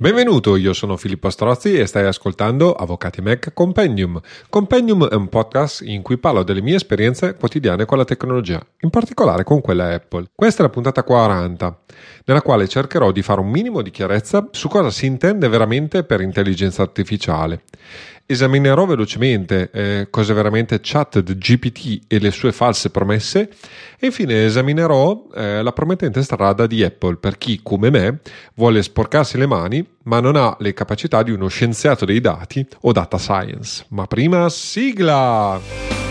Benvenuto, io sono Filippo Strozzi e stai ascoltando Avvocati Mac Compendium. Compendium è un podcast in cui parlo delle mie esperienze quotidiane con la tecnologia, in particolare con quella Apple. Questa è la puntata 40, nella quale cercherò di fare un minimo di chiarezza su cosa si intende veramente per intelligenza artificiale Esaminerò velocemente eh, cosa veramente ChatGPT e le sue false promesse e infine esaminerò eh, la promettente strada di Apple per chi, come me, vuole sporcarsi le mani ma non ha le capacità di uno scienziato dei dati o data science. Ma prima sigla!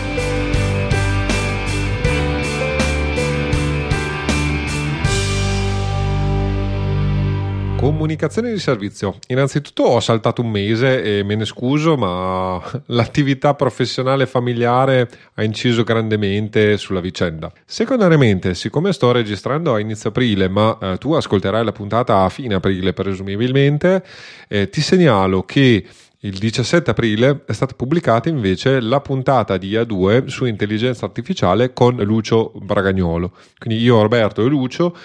Comunicazione di servizio. Innanzitutto ho saltato un mese e me ne scuso, ma l'attività professionale e familiare ha inciso grandemente sulla vicenda. Secondariamente, siccome sto registrando a inizio aprile, ma eh, tu ascolterai la puntata a fine aprile presumibilmente, eh, ti segnalo che il 17 aprile è stata pubblicata invece la puntata di A2 su intelligenza artificiale con Lucio Bragagnolo. Quindi io, Roberto e Lucio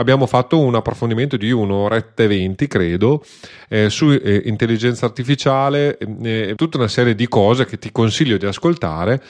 abbiamo fatto un approfondimento di un'oretta e venti, credo, eh, su eh, intelligenza artificiale e eh, tutta una serie di cose che ti consiglio di ascoltare.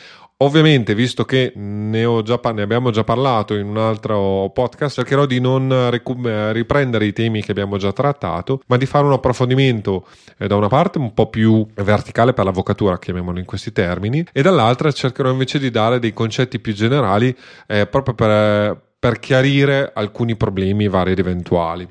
Ovviamente, visto che ne, già, ne, abbiamo già parlato in un altro podcast, cercherò di non recu- riprendere i temi che abbiamo già trattato, ma di fare un approfondimento eh, da una parte un po' più verticale per l'avvocatura, chiamiamolo in questi termini, e dall'altra cercherò invece di dare dei concetti più generali eh, proprio per per chiarire alcuni problemi vari ed eventuali.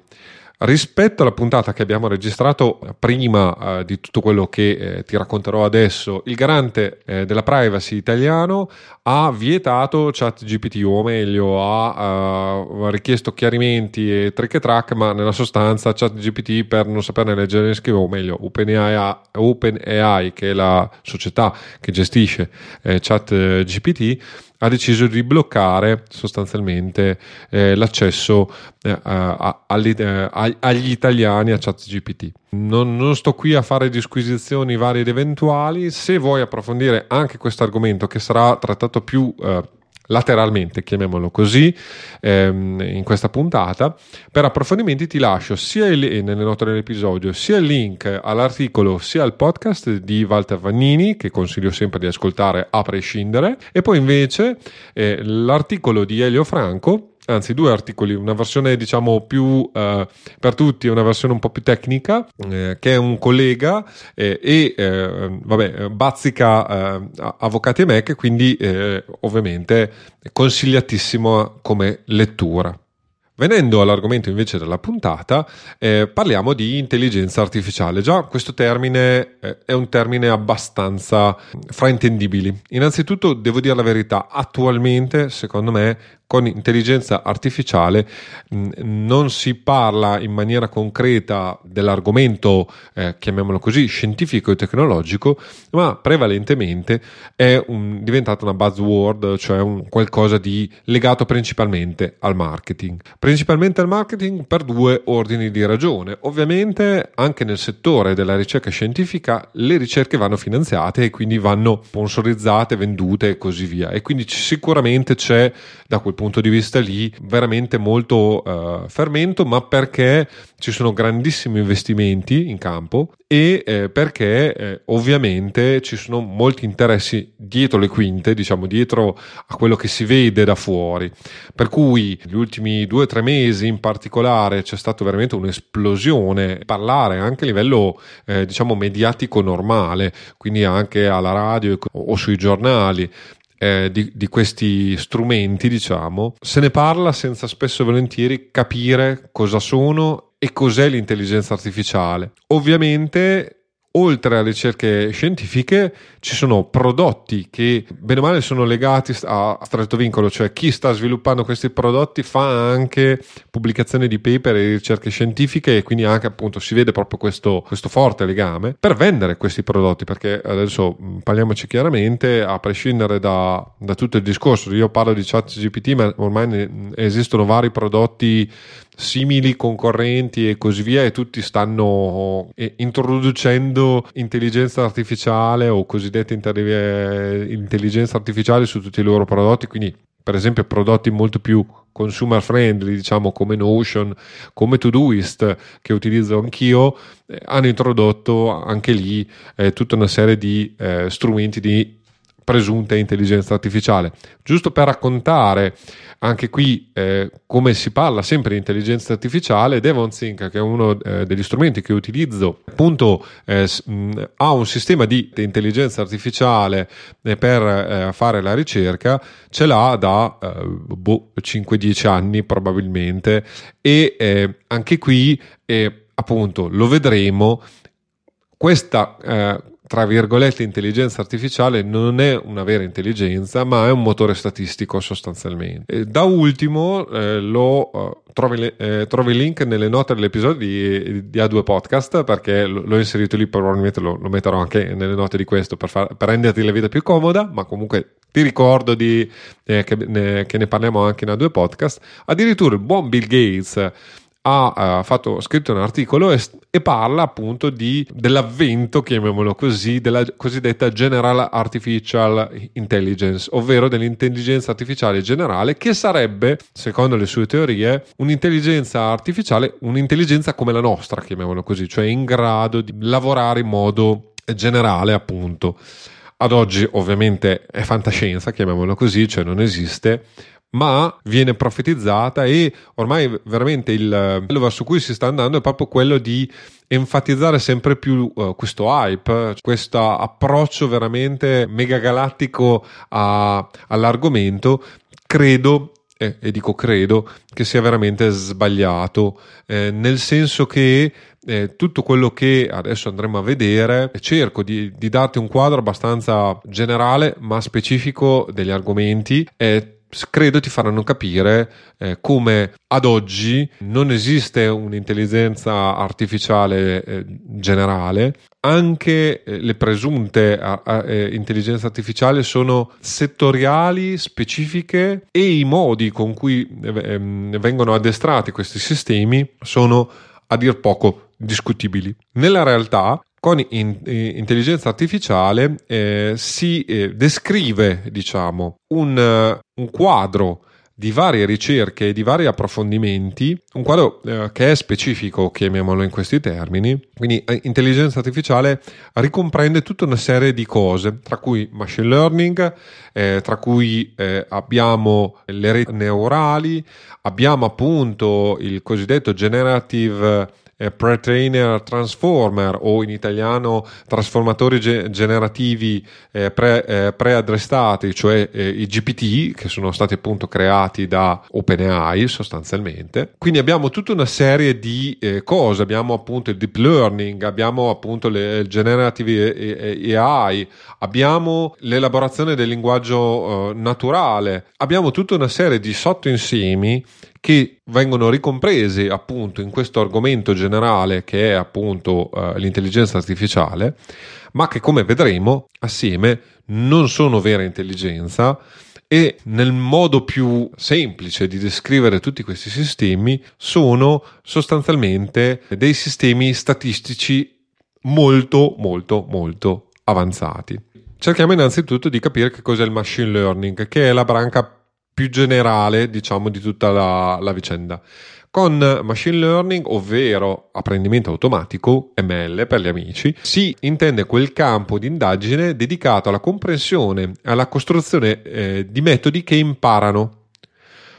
Rispetto alla puntata che abbiamo registrato prima eh, di tutto quello che eh, ti racconterò adesso, il garante eh, della privacy italiano ha vietato ChatGPT o meglio ha eh, richiesto chiarimenti e trick e track, ma nella sostanza ChatGPT per non saperne leggere né scrivere, o meglio OpenAI, OpenAI che è la società che gestisce eh, ChatGPT ha deciso di bloccare sostanzialmente eh, l'accesso eh, a, agli, eh, agli, italiani a ChatGPT. Non, non, sto qui a fare disquisizioni varie ed eventuali, se vuoi approfondire anche questo argomento che sarà trattato più eh, lateralmente, chiamiamolo così, ehm, in questa puntata. Per approfondimenti ti lascio sia il, nelle note dell'episodio sia il link all'articolo sia al podcast di Walter Vannini, che consiglio sempre di ascoltare a prescindere, e poi invece eh, l'articolo di Elio Franco anzi due articoli, una versione diciamo più eh, per tutti e una versione un po' più tecnica, eh, che è un collega eh, e eh, vabbè, bazzica eh, avvocati e Mac, quindi eh, ovviamente consigliatissimo come lettura. Venendo all'argomento invece della puntata, eh, parliamo di intelligenza artificiale. Già questo termine eh, è un termine abbastanza fraintendibile. Innanzitutto devo dire la verità, attualmente secondo me con intelligenza artificiale non si parla in maniera concreta dell'argomento, eh, chiamiamolo così, scientifico e tecnologico, ma prevalentemente è un, diventata una buzzword, cioè un qualcosa di legato principalmente al marketing. Principalmente al marketing per due ordini di ragione. Ovviamente anche nel settore della ricerca scientifica le ricerche vanno finanziate e quindi vanno sponsorizzate, vendute e così via. E quindi sicuramente c'è da quel punto di vista lì veramente molto uh, fermento, ma perché ci sono grandissimi investimenti in campo e eh, perché eh, ovviamente ci sono molti interessi dietro le quinte, diciamo dietro a quello che si vede da fuori. Per cui gli ultimi due o tre mesi in particolare c'è stata veramente un'esplosione, parlare anche a livello eh, diciamo mediatico normale, quindi anche alla radio o sui giornali eh, di, di, questi strumenti, diciamo, se ne parla senza spesso e volentieri capire cosa sono e cos'è l'intelligenza artificiale. Ovviamente oltre alle ricerche scientifiche ci sono prodotti che bene o male sono legati a stretto vincolo, cioè chi sta sviluppando questi prodotti fa anche pubblicazioni di paper e ricerche scientifiche e quindi anche appunto si vede proprio questo, questo forte legame per vendere questi prodotti perché adesso parliamoci chiaramente a prescindere da, da tutto il discorso, io parlo di chat GPT ma ormai ne, esistono vari prodotti simili, concorrenti e così via e tutti stanno eh, introducendo intelligenza artificiale o cosiddetta intelligenza artificiale su tutti i loro prodotti, quindi per esempio prodotti molto più consumer friendly, diciamo come Notion, come Todoist, che utilizzo anch'io, eh, hanno introdotto anche lì eh, tutta una serie di eh, strumenti di presunta intelligenza artificiale. Giusto per raccontare anche qui eh, come si parla sempre di intelligenza artificiale, DevonSync, che è uno eh, degli strumenti che utilizzo, appunto eh, mh, ha un sistema di intelligenza artificiale eh, per eh, fare la ricerca, ce l'ha da eh, boh, 5-10 anni probabilmente e anche qui appunto lo vedremo questa tra virgolette intelligenza artificiale non è una vera intelligenza ma è un motore statistico sostanzialmente. E da ultimo eh, lo uh, trovi, eh, trovi, il link nelle note dell'episodio di, di A2 Podcast perché l'ho inserito lì probabilmente lo, lo metterò anche nelle note di questo per, far, per, renderti la vita più comoda ma comunque ti ricordo di, eh, che, ne, che ne parliamo anche in A2 Podcast. Addirittura il buon Bill Gates ha uh, fatto, scritto un articolo e, e, parla appunto di, dell'avvento, chiamiamolo così, della cosiddetta General Artificial Intelligence, ovvero dell'intelligenza artificiale generale, che sarebbe, secondo le sue teorie, un'intelligenza artificiale, un'intelligenza come la nostra, chiamiamolo così, cioè in grado di lavorare in modo generale, appunto. Ad oggi ovviamente è fantascienza, chiamiamolo così, cioè non esiste, ma viene profetizzata e ormai veramente il quello verso cui si sta andando è proprio quello di enfatizzare sempre più uh, questo hype, questo approccio veramente megagalattico a, all'argomento. Credo eh, e dico credo che sia veramente sbagliato, eh, nel senso che eh, tutto quello che adesso andremo a vedere, cerco di, di darti un quadro abbastanza generale ma specifico degli argomenti. Eh, credo ti faranno capire eh, come ad oggi non esiste un'intelligenza artificiale eh, generale, anche eh, le presunte eh, intelligenze artificiali sono settoriali, specifiche e i modi con cui eh, ehm, vengono addestrati questi sistemi sono a dir poco discutibili. Nella realtà con in, in, intelligenza artificiale eh, si eh, descrive diciamo, un, uh, un, quadro di varie ricerche e di vari approfondimenti, un quadro eh, che è specifico, chiamiamolo in questi termini. Quindi eh, intelligenza artificiale ricomprende tutta una serie di cose, tra cui machine learning, eh, tra cui eh, abbiamo le reti neurali, abbiamo appunto il cosiddetto generative eh, pre-trainer transformer o in italiano trasformatori ge- generativi eh, pre, eh, preadrestati, cioè eh, i GPT che sono stati appunto creati da OpenAI sostanzialmente. Quindi abbiamo tutta una serie di eh, cose, abbiamo appunto il deep learning, abbiamo appunto le, il generative AI, abbiamo l'elaborazione del linguaggio eh, naturale, abbiamo tutta una serie di sottoinsiemi che vengono ricompresi appunto in questo argomento generale che è appunto uh, l'intelligenza artificiale, ma che come vedremo assieme non sono vera intelligenza e nel modo più semplice di descrivere tutti questi sistemi sono sostanzialmente dei sistemi statistici molto molto molto avanzati. Cerchiamo innanzitutto di capire che cos'è il machine learning, che è la branca più generale, diciamo, di tutta la, la vicenda. Con machine learning, ovvero apprendimento automatico, ML per gli amici, si intende quel campo di indagine dedicato alla comprensione e alla costruzione eh, di metodi che imparano,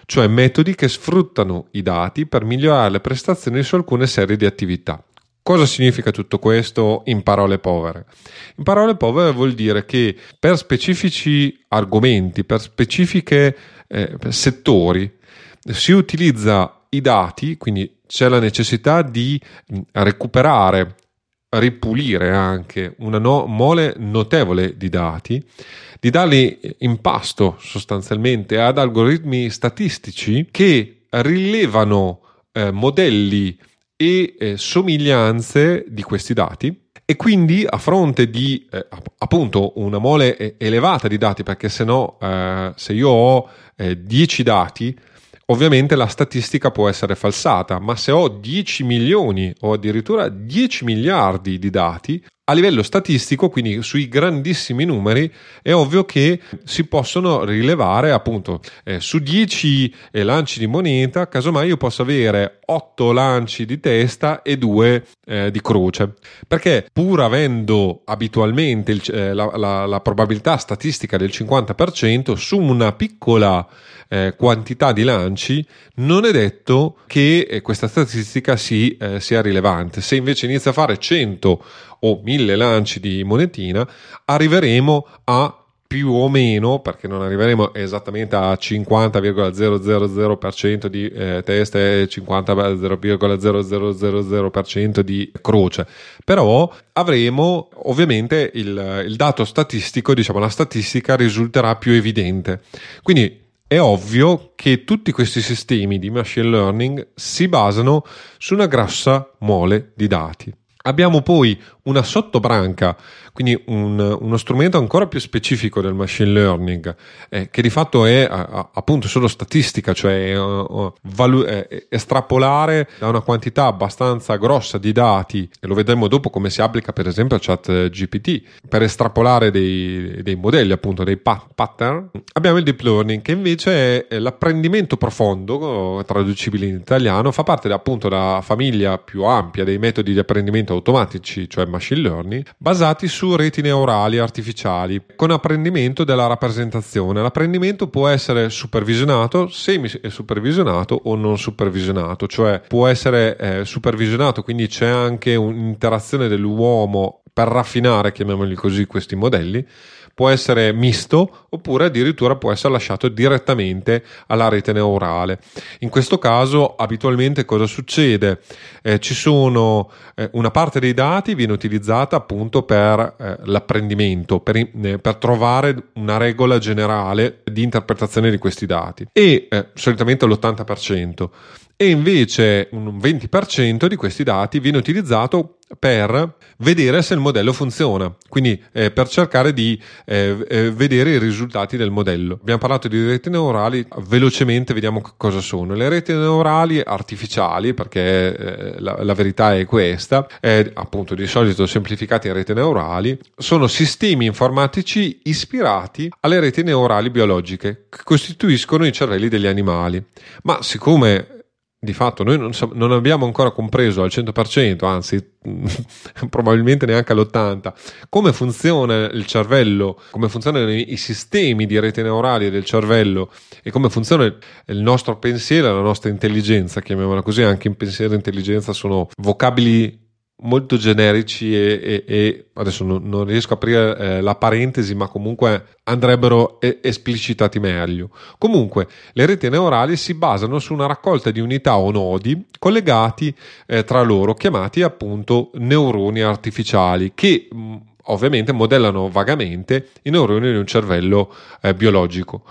cioè metodi che sfruttano i dati per migliorare le prestazioni su alcune serie di attività. Cosa significa tutto questo in parole povere? In parole povere vuol dire che per specifici argomenti, per specifiche eh, settori, si utilizza i dati, quindi c'è la necessità di recuperare, ripulire anche una no- mole notevole di dati, di darli in pasto sostanzialmente ad algoritmi statistici che rilevano eh, modelli e eh, somiglianze di questi dati e quindi a fronte di eh, appunto una mole elevata di dati perché se no eh, se io ho 10 eh, dati ovviamente la statistica può essere falsata ma se ho 10 milioni o addirittura 10 miliardi di dati a livello statistico, quindi sui grandissimi numeri, è ovvio che si possono rilevare appunto eh, su 10 eh, lanci di moneta, casomai io posso avere 8 lanci di testa e 2 eh, di croce, perché pur avendo abitualmente il, eh, la, la, la probabilità statistica del 50% su una piccola eh, quantità di lanci, non è detto che eh, questa statistica si, sia rilevante. Se invece inizia a fare 100 o 1000 lanci di monetina, arriveremo a più o meno, perché non arriveremo esattamente a 50,000% di eh, testa e 50,000% di croce, però avremo ovviamente il, il dato statistico, diciamo la statistica risulterà più evidente. Quindi è ovvio che tutti questi sistemi di machine learning si basano su una grossa mole di dati. Abbiamo poi una sottobranca, quindi un, uno strumento ancora più specifico del machine learning, eh, che di fatto è a, appunto solo statistica, cioè uh, valu- eh, estrapolare da una quantità abbastanza grossa di dati, e lo vedremo dopo come si applica per esempio a chat GPT, per estrapolare dei, dei modelli, appunto dei pa- pattern. Abbiamo il deep learning, che invece è l'apprendimento profondo, traducibile in italiano, fa parte appunto della famiglia più ampia dei metodi di apprendimento automatici, cioè machine learning, basati su reti neurali artificiali con apprendimento della rappresentazione. L'apprendimento può essere supervisionato, semi-supervisionato o non supervisionato, cioè può essere eh, supervisionato, quindi c'è anche un'interazione dell'uomo per raffinare, chiamiamoli così, questi modelli può essere misto oppure addirittura può essere lasciato direttamente alla rete neurale. In questo caso abitualmente cosa succede? Eh, ci sono eh, una parte dei dati viene utilizzata appunto per eh, l'apprendimento, per, eh, per, trovare una regola generale di interpretazione di questi dati e eh, solitamente l'80% e invece un 20% di questi dati viene utilizzato per vedere se il modello funziona, quindi eh, per cercare di eh, eh, vedere i risultati del modello. Abbiamo parlato di reti neurali, velocemente vediamo cosa sono. Le reti neurali artificiali, perché eh, la, la, verità è questa, appunto di solito semplificate in reti neurali, sono sistemi informatici ispirati alle reti neurali biologiche che costituiscono i cervelli degli animali. Ma siccome di fatto noi non, non, abbiamo ancora compreso al 100%, anzi probabilmente neanche all'80%, come funziona il cervello, come funzionano i, sistemi di rete neurali del cervello e come funziona il nostro pensiero, la nostra intelligenza, chiamiamola così, anche in pensiero e intelligenza sono vocabili molto generici e, e, e adesso non, non, riesco a aprire eh, la parentesi, ma comunque andrebbero e- esplicitati meglio. Comunque, le reti neurali si basano su una raccolta di unità o nodi collegati eh, tra loro, chiamati appunto neuroni artificiali, che mh, ovviamente modellano vagamente i neuroni di un cervello eh, biologico.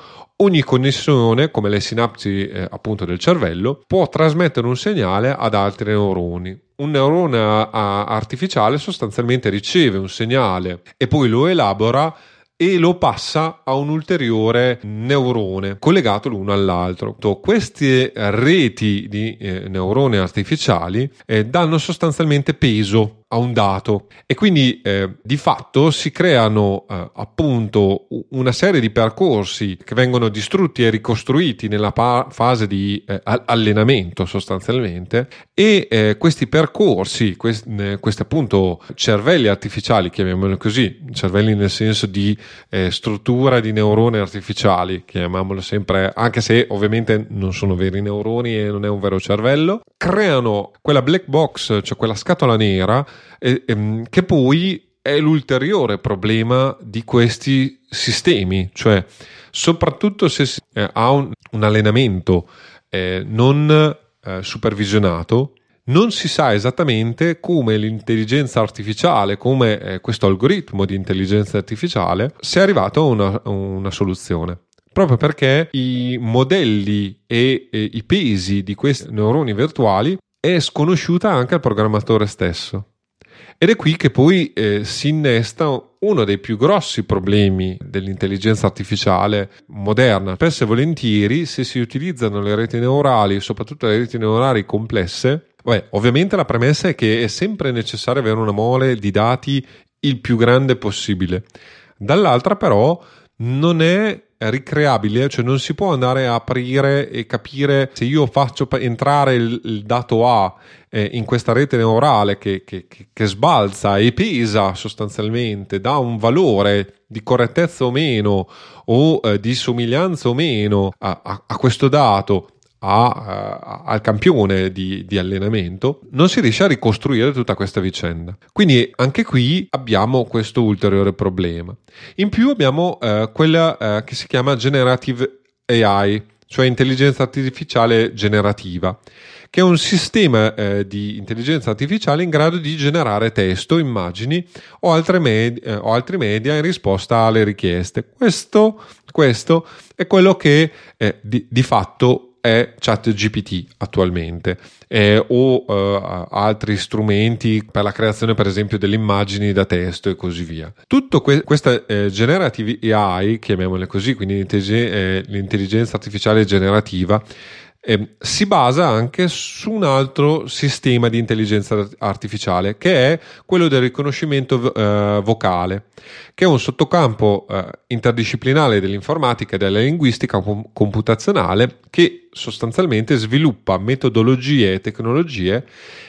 Ogni connessione, come le sinapsi eh, appunto del cervello, può trasmettere un segnale ad altri neuroni. Un neurone artificiale sostanzialmente riceve un segnale e poi lo elabora e lo passa a un ulteriore neurone collegato l'uno all'altro. Queste reti di eh, neuroni artificiali eh, danno sostanzialmente peso a un dato. E quindi eh, di fatto si creano eh, appunto una serie di percorsi che vengono distrutti e ricostruiti nella pa- fase di eh, allenamento sostanzialmente. E eh, questi percorsi quest- questi appunto cervelli artificiali chiamiamoli così cervelli nel senso di eh, struttura di neuroni artificiali chiamiamolo sempre anche se ovviamente non sono veri neuroni e non è un vero cervello creano quella black box cioè quella scatola nera eh, ehm, che poi è l'ulteriore problema di questi sistemi, cioè soprattutto se si eh, ha un, un allenamento eh, non eh, supervisionato, non si sa esattamente come l'intelligenza artificiale, come eh, questo algoritmo di intelligenza artificiale sia arrivato a una, una soluzione proprio perché i modelli e, e, i pesi di questi neuroni virtuali è sconosciuta anche al programmatore stesso. Ed è qui che poi eh, si innesta uno dei più grossi problemi dell'intelligenza artificiale moderna. Spesso e volentieri, se si utilizzano le reti neurali, soprattutto le reti neurali complesse, beh, ovviamente la premessa è che è sempre necessario avere una mole di dati il più grande possibile. Dall'altra però non è ricreabile, cioè non si può andare a aprire e capire se io faccio entrare il, il dato A eh, in questa rete neurale che, che, che, sbalza e pesa sostanzialmente, dà un valore di correttezza o meno o eh, di somiglianza o meno a, a, a questo dato a, a, al campione di, di, allenamento, non si riesce a ricostruire tutta questa vicenda. Quindi anche qui abbiamo questo ulteriore problema. In più abbiamo eh, quella eh, che si chiama Generative AI, cioè intelligenza artificiale generativa, che è un sistema eh, di intelligenza artificiale in grado di generare testo, immagini o, med- eh, o altri media in risposta alle richieste. Questo, questo è quello che di, di fatto è ChatGPT attualmente eh, o eh, altri strumenti per la creazione per esempio delle immagini da testo e così via. Tutta que- questa eh, generative AI, chiamiamole così, quindi l'intelligenza, l'intelligenza artificiale generativa, eh, si basa anche su un altro sistema di intelligenza artificiale che è quello del riconoscimento eh, vocale, che è un sottocampo eh, interdisciplinare dell'informatica e della linguistica com- computazionale che sostanzialmente sviluppa metodologie e tecnologie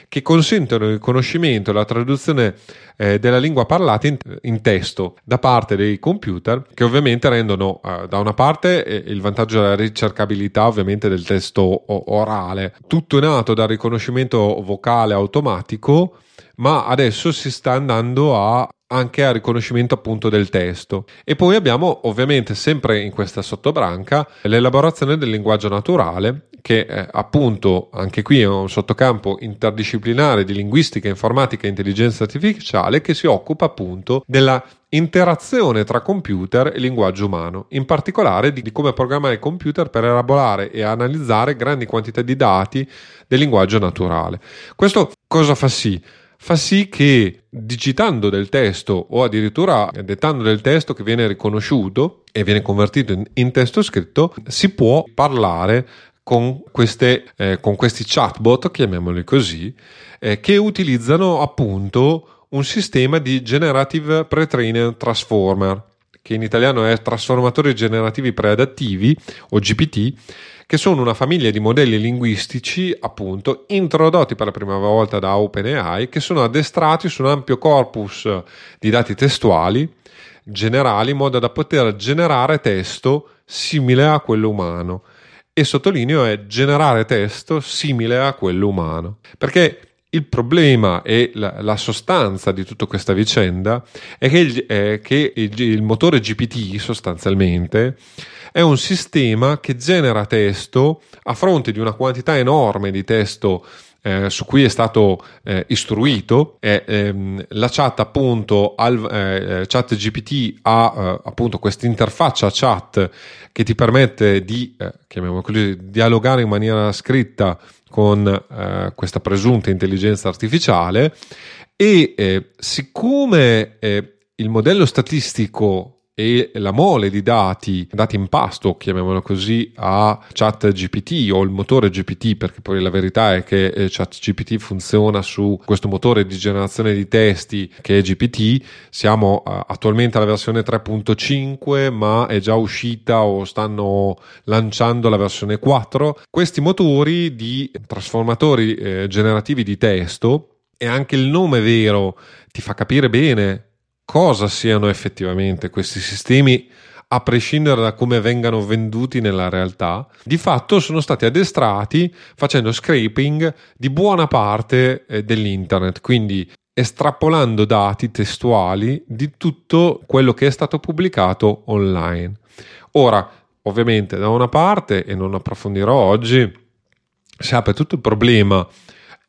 che consentono il riconoscimento e la traduzione eh, della lingua parlata in, in, testo da parte dei computer, che ovviamente rendono eh, da una parte eh, il vantaggio della ricercabilità ovviamente del testo orale, tutto è nato dal riconoscimento vocale automatico, ma adesso si sta andando a anche a riconoscimento appunto del testo. E poi abbiamo ovviamente sempre in questa sottobranca l'elaborazione del linguaggio naturale che eh, appunto anche qui è un sottocampo interdisciplinare di linguistica, informatica e intelligenza artificiale che si occupa appunto della interazione tra computer e linguaggio umano, in particolare di, di come programmare il computer per elaborare e analizzare grandi quantità di dati del linguaggio naturale. Questo cosa fa sì? Fa sì che digitando del testo o addirittura dettando del testo che viene riconosciuto e viene convertito in, in testo scritto, si può parlare con, queste, eh, con questi chatbot, chiamiamoli così, eh, che utilizzano appunto un sistema di Generative Pre-Trained Transformer, che in italiano è trasformatori generativi preadattivi o GPT, che sono una famiglia di modelli linguistici appunto introdotti per la prima volta da OpenAI che sono addestrati su un ampio corpus di dati testuali generali in modo da poter generare testo simile a quello umano. E sottolineo è generare testo simile a quello umano. Perché il problema e la, la, sostanza di tutta questa vicenda è che, il, è che il, il motore GPT sostanzialmente è un sistema che genera testo a fronte di una quantità enorme di testo eh, su cui è stato eh, istruito. Eh, ehm, la chat appunto al eh, chat GPT ha eh, appunto questa interfaccia chat che ti permette di eh, chiamiamolo così dialogare in maniera scritta con eh, questa presunta intelligenza artificiale e siccome il modello statistico e la mole di dati dati in pasto, chiamiamolo così, a ChatGPT o il motore GPT, perché poi la verità è che eh, ChatGPT funziona su questo motore di generazione di testi che è GPT. Siamo eh, attualmente alla versione 3.5, ma è già uscita o stanno lanciando la versione 4. Questi motori di trasformatori eh, generativi di testo e anche il nome vero ti fa capire bene cosa siano effettivamente questi sistemi a prescindere da come vengano venduti nella realtà, di fatto sono stati addestrati facendo scraping di buona parte eh, dell'internet, quindi estrapolando dati testuali di tutto quello che è stato pubblicato online. Ora, ovviamente, da una parte, e non approfondirò oggi, si apre tutto il problema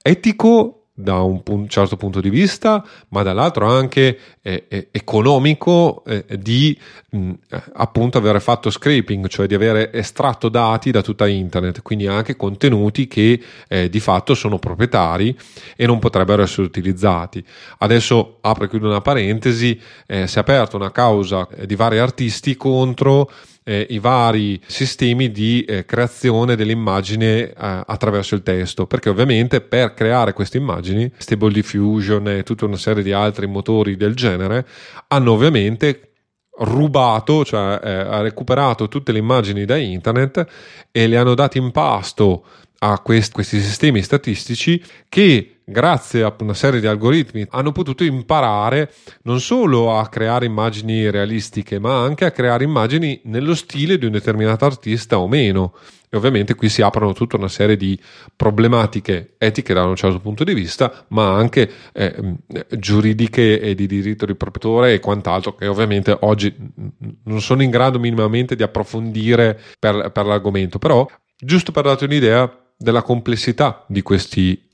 etico da un certo punto di vista, ma dall'altro anche eh, eh, economico eh, di mh, appunto avere fatto scraping, cioè di avere estratto dati da tutta internet, quindi anche contenuti che eh, di fatto sono proprietari e non potrebbero essere utilizzati. Adesso apro e chiudo una parentesi, eh, si è aperta una causa di vari artisti contro eh, i vari sistemi di eh, creazione dell'immagine eh, attraverso il testo, perché ovviamente per creare queste immagini, Stable Diffusion e tutta una serie di altri motori del genere, hanno ovviamente rubato, cioè eh, ha recuperato tutte le immagini da internet e le hanno date in pasto a quest- questi sistemi statistici che grazie a una serie di algoritmi hanno potuto imparare non solo a creare immagini realistiche ma anche a creare immagini nello stile di un determinato artista o meno. E ovviamente qui si aprono tutta una serie di problematiche etiche da un certo punto di vista ma anche eh, giuridiche e di diritto di proprietore e quant'altro che ovviamente oggi non sono in grado minimamente di approfondire per, per l'argomento. Però giusto per darti un'idea della complessità di questi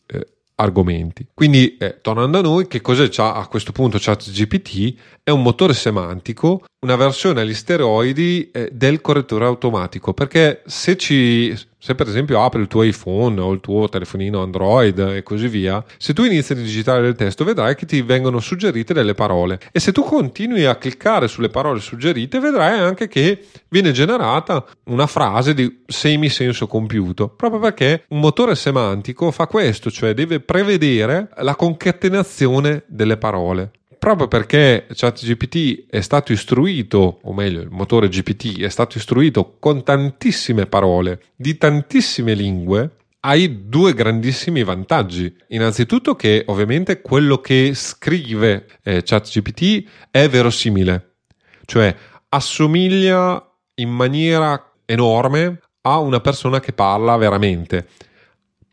argomenti. Quindi, eh, tornando a noi, che cosa c'ha a questo punto ChatGPT? È un motore semantico, una versione agli steroidi eh, del correttore automatico, perché se ci se per esempio apri il tuo iPhone o il tuo telefonino Android e così via, se tu inizi a digitare del testo vedrai che ti vengono suggerite delle parole. E se tu continui a cliccare sulle parole suggerite vedrai anche che viene generata una frase di semi-senso compiuto, proprio perché un motore semantico fa questo, cioè deve prevedere la concatenazione delle parole proprio perché ChatGPT è stato istruito, o meglio, il motore GPT è stato istruito con tantissime parole di tantissime lingue, hai due grandissimi vantaggi. Innanzitutto che ovviamente quello che scrive eh, ChatGPT è verosimile, cioè assomiglia in maniera enorme a una persona che parla veramente,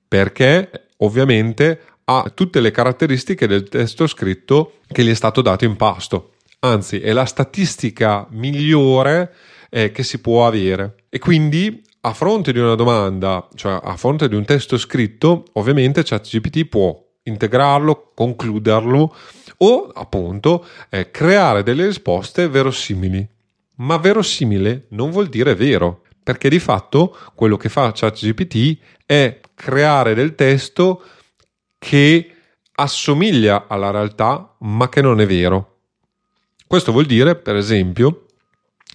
perché ovviamente ha tutte le caratteristiche del testo scritto che gli è stato dato in pasto. Anzi, è la statistica migliore eh, che si può avere. E quindi a fronte di una domanda, cioè a fronte di un testo scritto, ovviamente ChatGPT può integrarlo, concluderlo o appunto eh, creare delle risposte verosimili. Ma verosimile non vuol dire vero, perché di fatto quello che fa ChatGPT è creare del testo che assomiglia alla realtà ma che non è vero. Questo vuol dire, per esempio,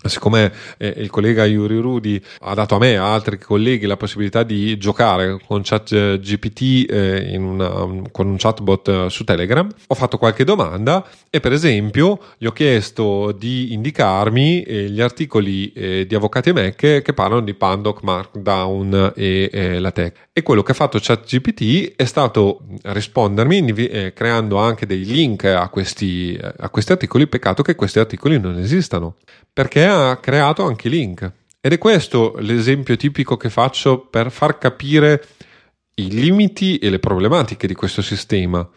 Siccome eh, il collega Yuri Rudi ha dato a me e a altri colleghi la possibilità di giocare con ChatGPT eh, una, con un chatbot eh, su Telegram, ho fatto qualche domanda e per esempio gli ho chiesto di indicarmi eh, gli articoli eh, di Avvocati e Mac che parlano di Pandoc, Markdown e eh, la tech. E quello che ha fatto ChatGPT è stato rispondermi creando anche dei link a questi, a questi articoli. Peccato che questi articoli non esistano perché ha creato anche link. Ed è questo l'esempio tipico che faccio per far capire i limiti e le problematiche di questo sistema.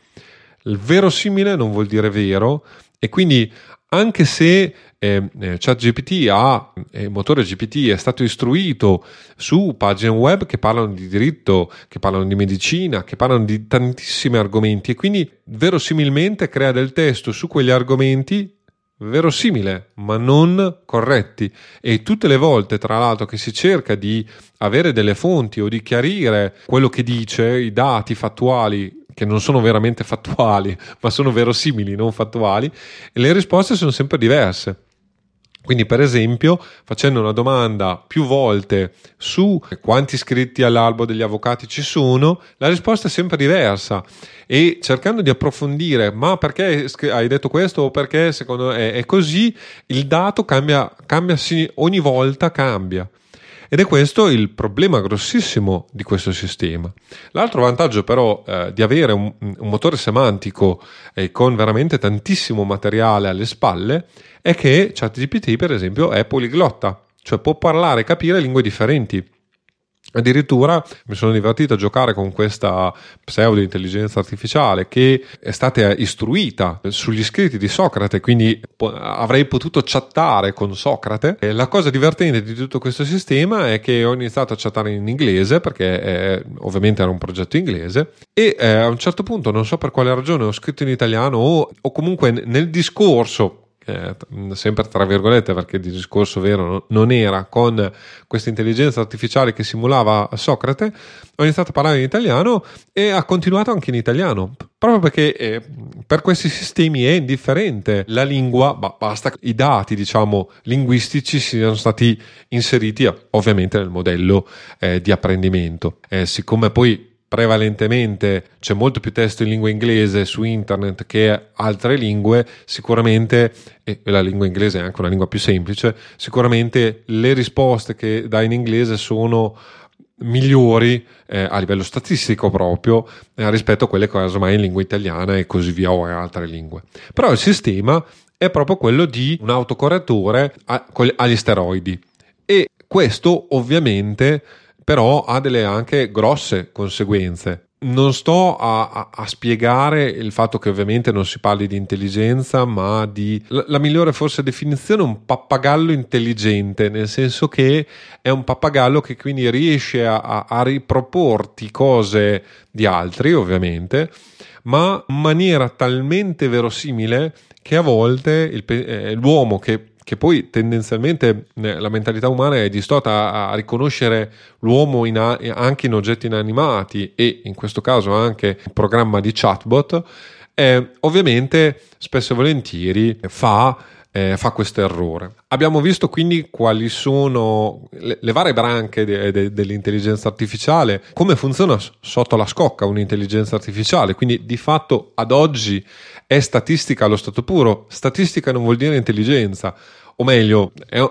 Il verosimile non vuol dire vero e quindi anche se eh, eh ChatGPT ha, il motore GPT è stato istruito su pagine web che parlano di diritto, che parlano di medicina, che parlano di tantissimi argomenti e quindi verosimilmente crea del testo su quegli argomenti verosimile, ma non corretti. E tutte le volte, tra l'altro, che si cerca di avere delle fonti o di chiarire quello che dice, i dati fattuali che non sono veramente fattuali, ma sono verosimili, non fattuali, le risposte sono sempre diverse. Quindi, per esempio, facendo una domanda più volte su quanti iscritti all'albo degli avvocati ci sono, la risposta è sempre diversa e cercando di approfondire, ma perché hai detto questo o perché secondo me è così, il dato cambia, cambia ogni volta cambia. Ed è questo il problema grossissimo di questo sistema. L'altro vantaggio però eh, di avere un, un motore semantico eh, con veramente tantissimo materiale alle spalle è che ChatGPT per esempio è poliglotta, cioè può parlare e capire lingue differenti. Addirittura mi sono divertito a giocare con questa pseudo intelligenza artificiale che è stata istruita sugli scritti di Socrate, quindi avrei potuto chattare con Socrate. E la cosa divertente di tutto questo sistema è che ho iniziato a chattare in inglese perché è, ovviamente era un progetto inglese e eh, a un certo punto non so per quale ragione ho scritto in italiano o, o comunque nel discorso sempre tra virgolette perché il discorso vero non era con questa intelligenza artificiale che simulava Socrate, ho iniziato a parlare in italiano e ha continuato anche in italiano, proprio perché eh, per questi sistemi è indifferente la lingua, ma basta i dati diciamo linguistici siano stati inseriti ovviamente nel modello eh, di apprendimento. Eh, siccome poi prevalentemente c'è molto più testo in lingua inglese su internet che altre lingue, sicuramente, e la lingua inglese è anche una lingua più semplice, sicuramente le risposte che dà in inglese sono migliori eh, a livello statistico proprio eh, rispetto a quelle che casomai in lingua italiana e così via o in altre lingue. Però il sistema è proprio quello di un autocorrettore agli steroidi e questo ovviamente però ha delle anche grosse conseguenze. Non sto a, a, a, spiegare il fatto che ovviamente non si parli di intelligenza, ma di la, la migliore forse definizione è un pappagallo intelligente, nel senso che è un pappagallo che quindi riesce a, a riproporti cose di altri, ovviamente, ma in maniera talmente verosimile che a volte il, eh, l'uomo che che poi tendenzialmente eh, la mentalità umana è distorta a, a riconoscere l'uomo in a, anche in oggetti inanimati e in questo caso anche un programma di chatbot, eh, ovviamente spesso e volentieri fa eh, fa questo errore. Abbiamo visto quindi quali sono le, le varie branche de, de, dell'intelligenza artificiale, come funziona sotto la scocca un'intelligenza artificiale, quindi di fatto ad oggi è statistica allo stato puro. Statistica non vuol dire intelligenza, o meglio, è,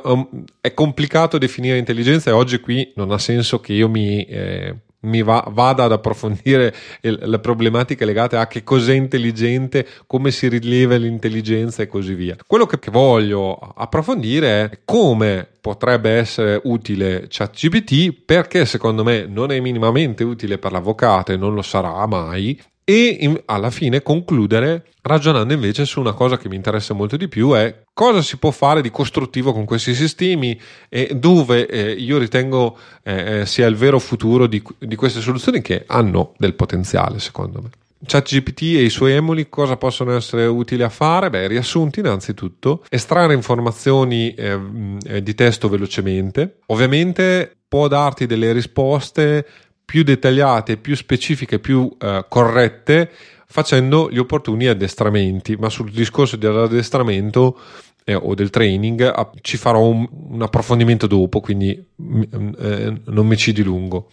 è complicato definire intelligenza e oggi qui non ha senso che io mi... Eh, mi va, vada ad approfondire il, le problematiche legate a che cos'è intelligente, come si rileva l'intelligenza e così via. Quello che, voglio approfondire è come potrebbe essere utile ChatGPT perché secondo me non è minimamente utile per l'avvocato e non lo sarà mai e in, alla fine concludere ragionando invece su una cosa che mi interessa molto di più è cosa si può fare di costruttivo con questi sistemi e dove eh, io ritengo eh, eh sia il vero futuro di, di queste soluzioni che hanno del potenziale secondo me. ChatGPT e i suoi emuli cosa possono essere utili a fare? Beh, riassunti innanzitutto, estrarre informazioni eh, eh di testo velocemente, ovviamente può darti delle risposte più dettagliate, più specifiche, più eh, corrette, facendo gli opportuni addestramenti. Ma sul discorso dell'addestramento eh, o del training a, ci farò un, un, approfondimento dopo, quindi eh, non mi ci dilungo.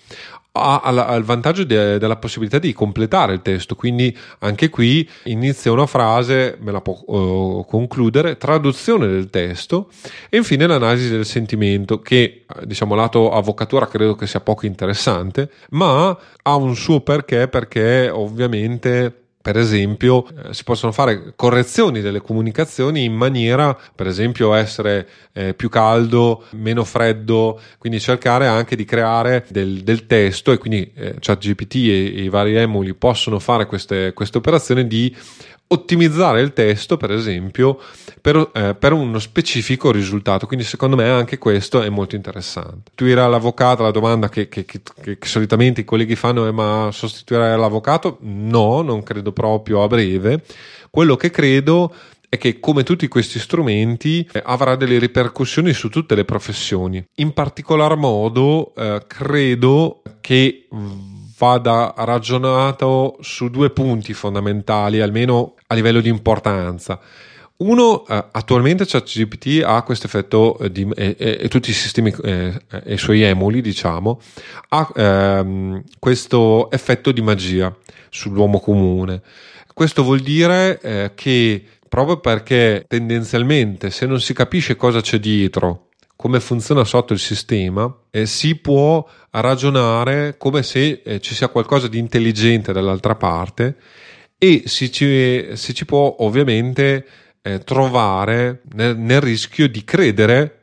Ha, ha il vantaggio de, della possibilità di completare il testo, quindi anche qui inizia una frase, me la può uh, concludere, traduzione del testo e infine l'analisi del sentimento che diciamo lato avvocatura credo che sia poco interessante, ma ha un suo perché perché ovviamente per esempio, eh, si possono fare correzioni delle comunicazioni in maniera, per esempio, essere eh, più caldo, meno freddo, quindi cercare anche di creare del, del testo e quindi eh, ChatGPT e, e, i vari emuli possono fare queste, queste operazioni di ottimizzare il testo, per esempio, per, eh, per, uno specifico risultato. Quindi, secondo me, anche questo è molto interessante. Sostituire l'avvocato, la domanda che, che, che, che, solitamente i colleghi fanno è: ma sostituire l'avvocato? No, non credo proprio a breve. Quello che credo è che come tutti questi strumenti eh, avrà delle ripercussioni su tutte le professioni. In particolar modo eh, credo che vada ragionato su due punti fondamentali, almeno a livello di importanza. Uno, eh, attualmente ChatGPT ha questo effetto eh, di, e, e, e, tutti i sistemi eh, e i suoi emuli, diciamo, ha ehm, questo effetto di magia sull'uomo comune. Questo vuol dire eh, che proprio perché tendenzialmente se non si capisce cosa c'è dietro come funziona sotto il sistema, eh, si può ragionare come se eh, ci sia qualcosa di intelligente dall'altra parte e si ci, si ci può ovviamente eh, trovare nel, nel, rischio di credere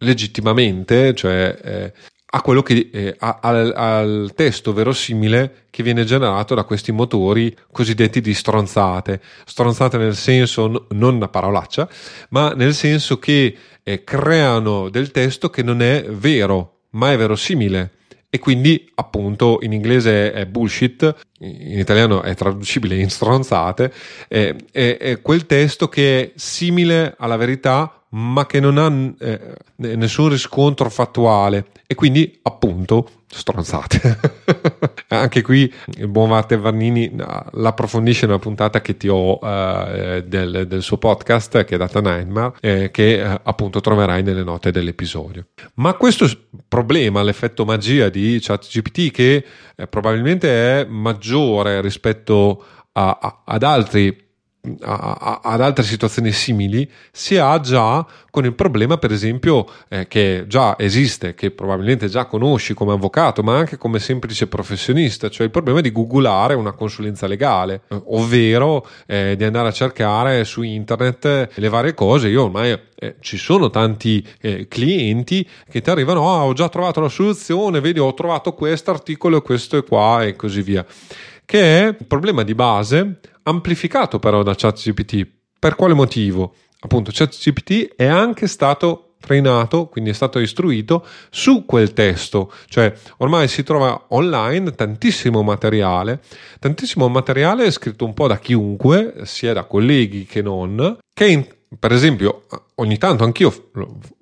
legittimamente, cioè eh, a quello che eh, a, al, al, testo verosimile che viene generato da questi motori cosiddetti di stronzate. Stronzate nel senso, n- non una parolaccia, ma nel senso che eh, creano del testo che non è vero, ma è verosimile e quindi appunto in inglese è bullshit, in italiano è traducibile in stronzate, è, è, è quel testo che è simile alla verità ma che non ha eh, nessun riscontro fattuale e quindi appunto stronzate. Anche qui il buon Walter Vannini l'approfondisce nella puntata che ti ho eh, del, del, suo podcast che è Data Nightmare eh, che eh, appunto troverai nelle note dell'episodio. Ma questo problema, l'effetto magia di ChatGPT che eh, probabilmente è maggiore rispetto a, a, ad altri a, ad altre situazioni simili si ha già con il problema per esempio eh, che già esiste che probabilmente già conosci come avvocato ma anche come semplice professionista cioè il problema di googolare una consulenza legale eh, ovvero eh, di andare a cercare su internet le varie cose. Io ormai eh, ci sono tanti eh, clienti che ti arrivano ah, ho già trovato la soluzione vedi ho trovato questo articolo questo è qua e così via. Che è un problema di base amplificato però da ChatGPT. Per quale motivo? Appunto, ChatGPT è anche stato trainato, quindi è stato istruito su quel testo, cioè ormai si trova online tantissimo materiale, tantissimo materiale scritto un po' da chiunque, sia da colleghi che non, che in, per esempio ogni tanto anch'io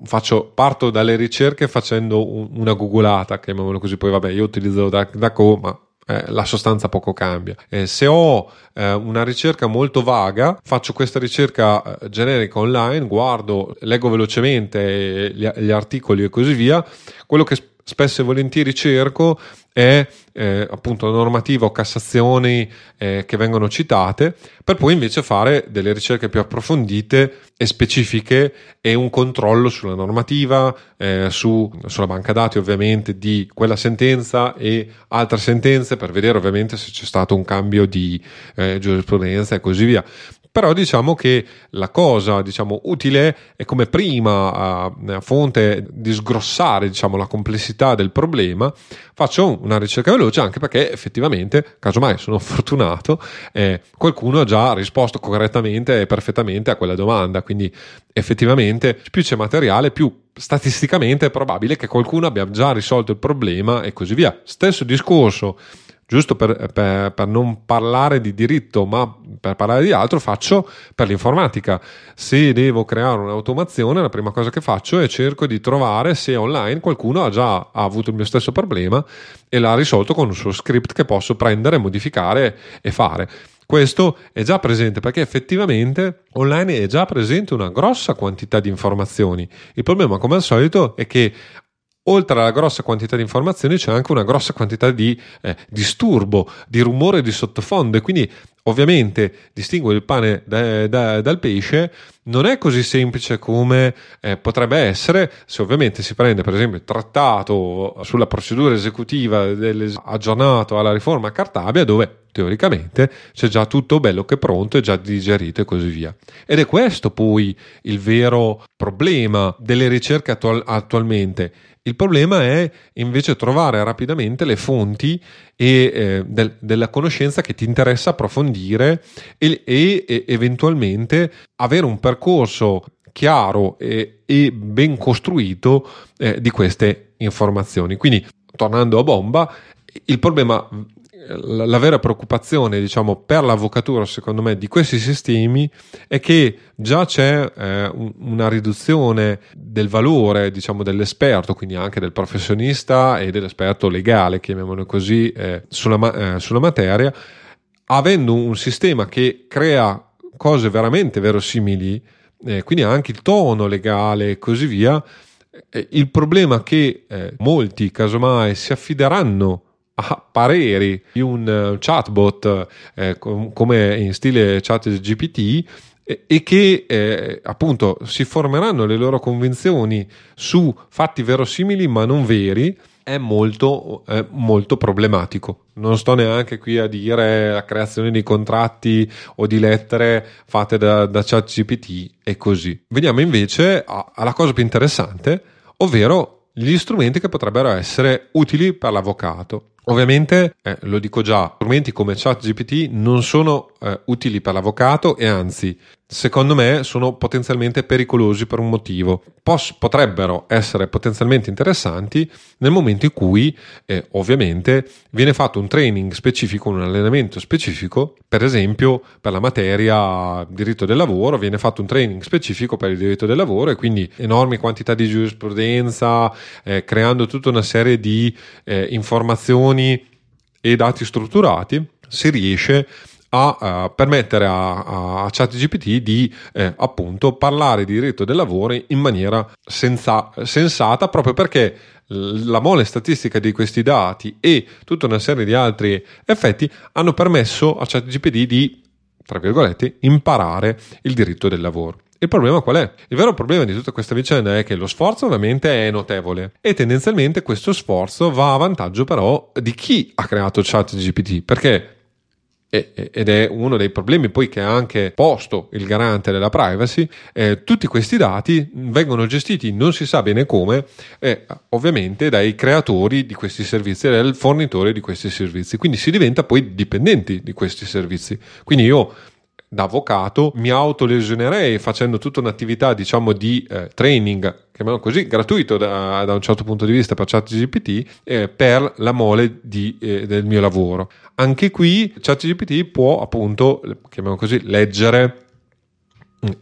faccio, parto dalle ricerche facendo una googolata, chiamiamolo così, poi vabbè io utilizzo DuckDuckGo, ma eh, la sostanza poco cambia. Eh, se ho eh, una ricerca molto vaga, faccio questa ricerca eh, generica online, guardo, leggo velocemente gli, gli articoli e così via, quello che spesso e volentieri cerco è eh, appunto normativa o cassazioni eh, che vengono citate, per poi invece fare delle ricerche più approfondite e specifiche e un controllo sulla normativa, eh, su, sulla banca dati ovviamente di quella sentenza e altre sentenze per vedere ovviamente se c'è stato un cambio di eh, giurisprudenza e così via però diciamo che la cosa diciamo, utile è come prima a fonte di sgrossare diciamo, la complessità del problema faccio una ricerca veloce anche perché effettivamente casomai sono fortunato eh, qualcuno ha già risposto correttamente e perfettamente a quella domanda. Quindi effettivamente più c'è materiale più statisticamente è probabile che qualcuno abbia già risolto il problema e così via. Stesso discorso giusto per, per, per, non parlare di diritto, ma per parlare di altro, faccio per l'informatica. Se devo creare un'automazione, la prima cosa che faccio è cerco di trovare se online qualcuno ha già ha avuto il mio stesso problema e l'ha risolto con un suo script che posso prendere, modificare e fare. Questo è già presente perché effettivamente online è già presente una grossa quantità di informazioni. Il problema, come al solito, è che oltre alla grossa quantità di informazioni c'è anche una grossa quantità di eh, disturbo, di rumore di sottofondo e quindi ovviamente distinguere il pane da, da, dal pesce non è così semplice come eh, potrebbe essere se ovviamente si prende per esempio il trattato sulla procedura esecutiva aggiornato alla riforma Cartabia dove teoricamente c'è già tutto bello che pronto e già digerito e così via. Ed è questo poi il vero problema delle ricerche attual- attualmente il problema è invece trovare rapidamente le fonti e, eh, del, della conoscenza che ti interessa approfondire e, e, e eventualmente avere un percorso chiaro e, e ben costruito eh, di queste informazioni. Quindi, tornando a bomba, il problema la, la, vera preoccupazione, diciamo, per l'avvocatura, secondo me, di questi sistemi è che già c'è eh, un, una riduzione del valore, diciamo, dell'esperto, quindi anche del professionista e dell'esperto legale, chiamiamolo così, eh, sulla, eh, sulla materia, avendo un sistema che crea cose veramente verosimili, eh, quindi anche il tono legale e così via. Eh, il problema è che eh, molti, casomai, si affideranno a pareri di un eh, chatbot eh, come in stile chat GPT eh, e che eh, appunto si formeranno le loro convinzioni su fatti verosimili ma non veri è molto, è molto problematico. Non sto neanche qui a dire la creazione di contratti o di lettere fatte da, da ChatGPT e così. Veniamo invece alla cosa più interessante, ovvero gli strumenti che potrebbero essere utili per l'avvocato. Ovviamente, eh, lo dico già, strumenti come ChatGPT non sono eh, utili per l'avvocato e anzi, secondo me, sono potenzialmente pericolosi per un motivo. Pos- potrebbero essere potenzialmente interessanti nel momento in cui, eh, ovviamente, viene fatto un training specifico, un allenamento specifico, per esempio per la materia diritto del lavoro, viene fatto un training specifico per il diritto del lavoro e quindi enormi quantità di giurisprudenza, eh, creando tutta una serie di eh, informazioni e dati strutturati, si riesce a uh, permettere a, a ChatGPT di eh, appunto parlare di diritto del lavoro in maniera senza, sensata proprio perché la mole statistica di questi dati e tutta una serie di altri effetti hanno permesso a ChatGPT di, tra virgolette, imparare il diritto del lavoro. Il problema qual è? Il vero problema di tutta questa vicenda è che lo sforzo ovviamente è notevole e tendenzialmente questo sforzo va a vantaggio però di chi ha creato ChatGPT perché ed è uno dei problemi poi che ha anche posto il garante della privacy, eh, tutti questi dati vengono gestiti non si sa bene come, eh, ovviamente dai creatori di questi servizi, dal fornitore di questi servizi, quindi si diventa poi dipendenti di questi servizi. Quindi io da avvocato mi autolesionerei facendo tutta un'attività diciamo di eh, training chiamiamolo così gratuito da, da, un certo punto di vista per ChatGPT eh, per la mole di, eh, del mio lavoro. Anche qui ChatGPT può appunto chiamiamolo così leggere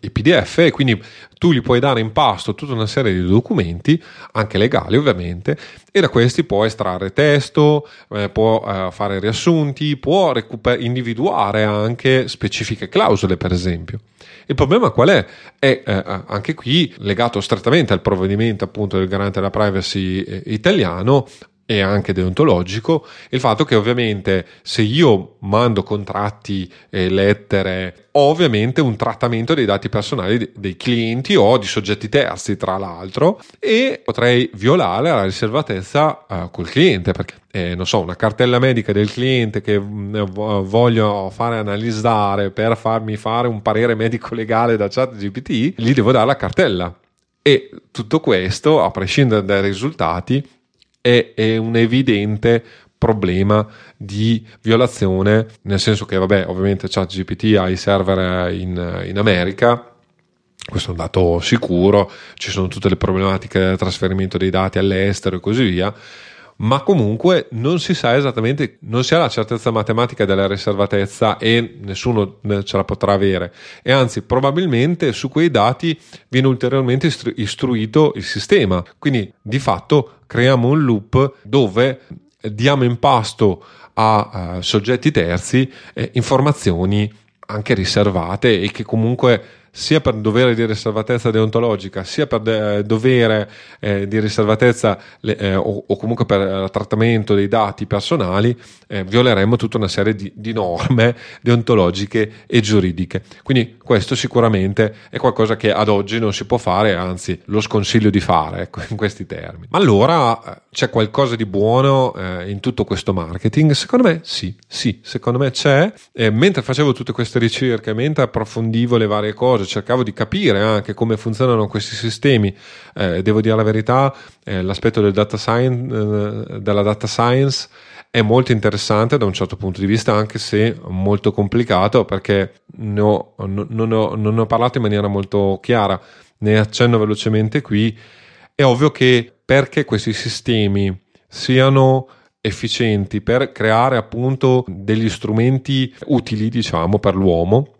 i PDF e quindi tu gli puoi dare in pasto tutta una serie di documenti, anche legali ovviamente, e da questi può estrarre testo, eh, può eh, fare riassunti, può recuper- individuare anche specifiche clausole per esempio. Il problema qual è? È eh, anche qui legato strettamente al provvedimento appunto del garante della privacy eh, italiano, e anche deontologico, il fatto che ovviamente se io mando contratti e lettere ho ovviamente un trattamento dei dati personali dei clienti o di soggetti terzi tra l'altro e potrei violare la riservatezza uh, col cliente perché eh, non so una cartella medica del cliente che mh, mm, voglio fare analizzare per farmi fare un parere medico legale da chat GPT gli devo dare la cartella. E tutto questo a prescindere dai risultati è, è un evidente problema di violazione, nel senso che, vabbè, ovviamente ChatGPT ha i server in, in America, questo è un dato sicuro, ci sono tutte le problematiche del trasferimento dei dati all'estero e così via, ma comunque non si sa esattamente, non si ha la certezza matematica della riservatezza e nessuno ce la potrà avere. E anzi probabilmente su quei dati viene ulteriormente istru- istruito il sistema, quindi di fatto creiamo un loop dove diamo in pasto a uh, soggetti terzi eh, informazioni anche riservate e che comunque sia per dovere di riservatezza deontologica, sia per de- dovere eh, di riservatezza le, eh, o, o, comunque per eh, trattamento dei dati personali, eh, violeremmo tutta una serie di, di, norme deontologiche e giuridiche. Quindi questo sicuramente è qualcosa che ad oggi non si può fare, anzi lo sconsiglio di fare ecco, in questi termini. Ma allora eh, c'è qualcosa di buono eh, in tutto questo marketing? Secondo me sì, sì, secondo me c'è. mentre facevo tutte queste ricerche, mentre approfondivo le varie cose, cose, cercavo di capire anche come funzionano questi sistemi. Eh, devo dire la verità, eh, l'aspetto del data science, eh, della data science è molto interessante da un certo punto di vista, anche se molto complicato, perché ne ho, non, non, ho, non ho parlato in maniera molto chiara. Ne accenno velocemente qui. È ovvio che perché questi sistemi siano efficienti per creare appunto degli strumenti utili, diciamo, per l'uomo,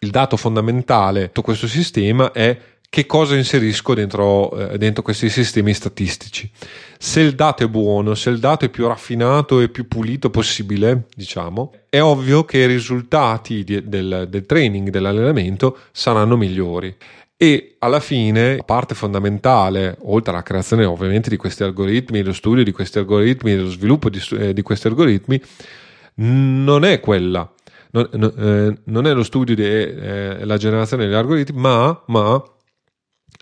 il dato fondamentale di tutto questo sistema è che cosa inserisco dentro, eh, dentro, questi sistemi statistici. Se il dato è buono, se il dato è più raffinato e più pulito possibile, diciamo, è ovvio che i risultati di, del, del training, dell'allenamento saranno migliori. E alla fine la parte fondamentale, oltre alla creazione ovviamente di questi algoritmi, lo studio di questi algoritmi, lo sviluppo di, eh, di questi algoritmi, non è quella non, eh, non è lo studio della eh, generazione degli algoritmi, ma, ma,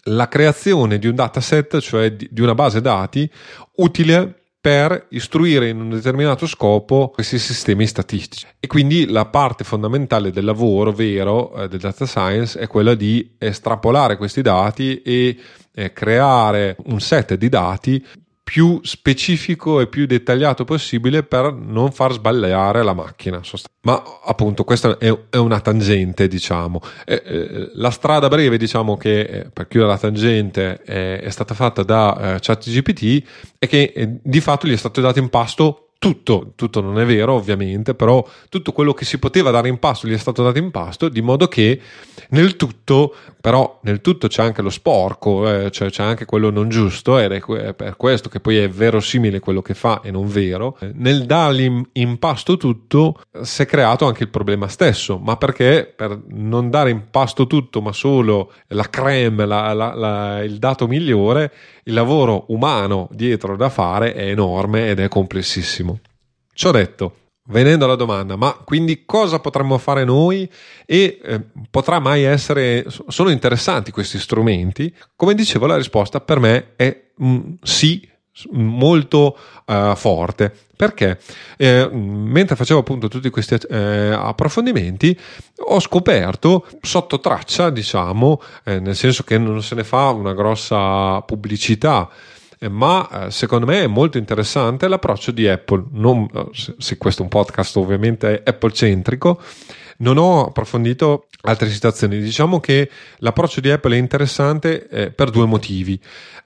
la creazione di un dataset, cioè di, di una base dati utile per istruire in un determinato scopo questi sistemi statistici. E quindi la parte fondamentale del lavoro vero eh, del data science è quella di estrapolare questi dati e eh, creare un set di dati più specifico e più dettagliato possibile per non far sbagliare la macchina. Ma appunto questa è, una tangente, diciamo. Eh, eh, la strada breve, diciamo che eh, per chiudere la tangente è, stata fatta da ChatGPT e che di fatto gli è stato dato in pasto tutto, tutto non è vero ovviamente, però tutto quello che si poteva dare in pasto gli è stato dato in pasto, di modo che nel tutto, però nel tutto c'è anche lo sporco, eh, cioè c'è anche quello non giusto ed è per questo che poi è verosimile quello che fa e non vero. Nel dargli in pasto tutto si è creato anche il problema stesso, ma perché per non dare in pasto tutto ma solo la creme, la, la, la, il dato migliore, il lavoro umano dietro da fare è enorme ed è complessissimo. Ciò detto, venendo alla domanda, ma quindi cosa potremmo fare noi? E eh, potrà mai essere, sono interessanti questi strumenti? Come dicevo, la risposta per me è mm, sì, molto uh, forte. Perché? Eh, mentre facevo appunto tutti questi eh, approfondimenti ho scoperto sotto traccia diciamo eh, nel senso che non se ne fa una grossa pubblicità ma eh, secondo me è molto interessante l'approccio di Apple non, eh, se questo è un podcast ovviamente Apple centrico non ho approfondito altre situazioni. Diciamo che l'approccio di Apple è interessante eh, per due motivi.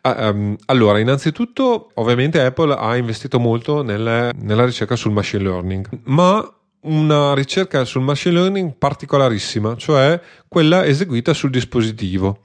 Uh, um, allora, innanzitutto, ovviamente Apple ha investito molto nel, nella ricerca sul machine learning, ma una ricerca sul machine learning particolarissima, cioè quella eseguita sul dispositivo.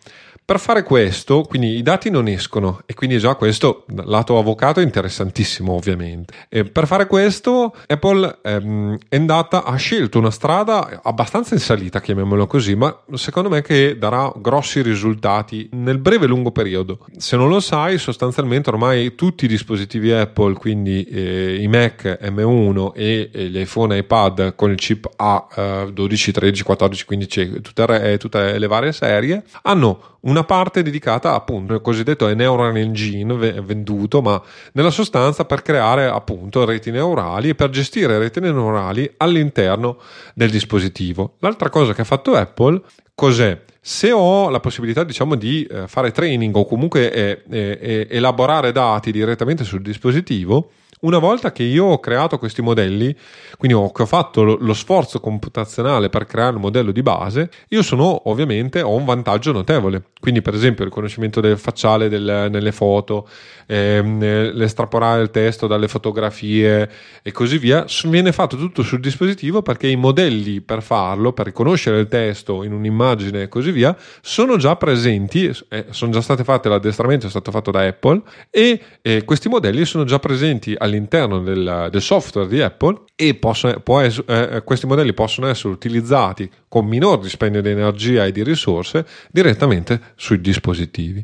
Per fare questo, quindi i dati non escono e quindi già questo lato avvocato è interessantissimo ovviamente. E per fare questo Apple ehm, è andata, ha scelto una strada abbastanza in salita, chiamiamolo così, ma secondo me che darà grossi risultati nel breve e lungo periodo. Se non lo sai, sostanzialmente ormai tutti i dispositivi Apple, quindi eh, i Mac M1 e, e, gli iPhone e iPad con il chip A12, 13, 14, 15, tutte, tutte le varie serie, hanno una parte dedicata appunto al cosiddetto neural engine venduto, ma nella sostanza per creare appunto reti neurali e per gestire reti neurali all'interno del dispositivo. L'altra cosa che ha fatto Apple cos'è? Se ho la possibilità diciamo di eh, fare training o comunque eh, eh, elaborare dati direttamente sul dispositivo, una volta che io ho creato questi modelli, quindi ho, ho fatto lo, lo, sforzo computazionale per creare un modello di base, io sono ovviamente ho un vantaggio notevole. Quindi, per esempio, il riconoscimento del facciale del, nelle foto, ehm, l'estraporare il testo dalle fotografie e così via, viene fatto tutto sul dispositivo perché i modelli per farlo, per riconoscere il testo in un'immagine e così via, sono già presenti, eh, sono già state fatte, l'addestramento è stato fatto da Apple e eh, questi modelli sono già presenti all'interno all'interno del, del software di Apple e possono, es- eh, questi modelli possono essere utilizzati con minor dispendio di energia e di risorse direttamente sui dispositivi.